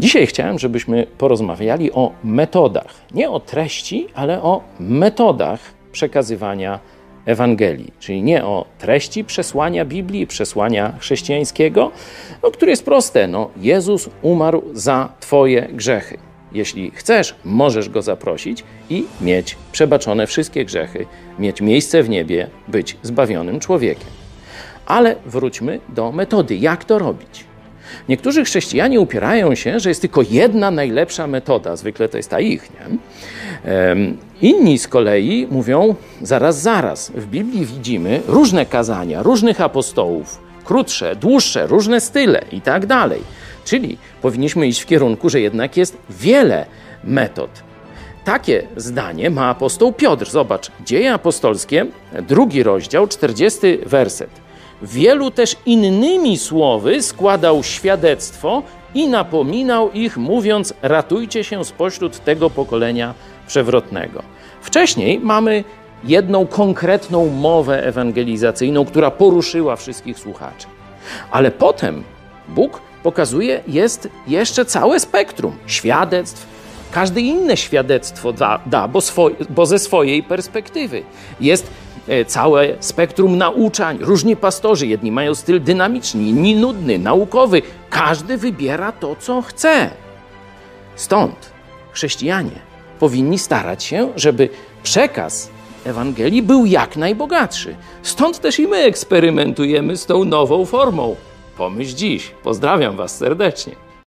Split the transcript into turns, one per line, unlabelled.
Dzisiaj chciałem, żebyśmy porozmawiali o metodach. Nie o treści, ale o metodach przekazywania Ewangelii, czyli nie o treści przesłania Biblii, przesłania chrześcijańskiego, no, które jest proste. No, Jezus umarł za Twoje grzechy. Jeśli chcesz, możesz go zaprosić i mieć przebaczone wszystkie grzechy, mieć miejsce w niebie, być zbawionym człowiekiem. Ale wróćmy do metody, jak to robić. Niektórzy chrześcijanie upierają się, że jest tylko jedna najlepsza metoda, zwykle to jest ta ich. Nie? Inni z kolei mówią, zaraz, zaraz, w Biblii widzimy różne kazania, różnych apostołów, krótsze, dłuższe, różne style i tak dalej. Czyli powinniśmy iść w kierunku, że jednak jest wiele metod. Takie zdanie ma apostoł Piotr. Zobacz, Dzieje apostolskie, drugi rozdział, 40 werset. Wielu też innymi słowy składał świadectwo i napominał ich, mówiąc: Ratujcie się spośród tego pokolenia przewrotnego. Wcześniej mamy jedną konkretną mowę ewangelizacyjną, która poruszyła wszystkich słuchaczy. Ale potem Bóg pokazuje, jest jeszcze całe spektrum świadectw. Każde inne świadectwo da, da bo, bo ze swojej perspektywy. Jest całe spektrum nauczań. Różni pastorzy, jedni mają styl dynamiczny, inni nudny, naukowy. Każdy wybiera to, co chce. Stąd chrześcijanie powinni starać się, żeby przekaz Ewangelii był jak najbogatszy. Stąd też i my eksperymentujemy z tą nową formą. Pomyśl dziś. Pozdrawiam Was serdecznie.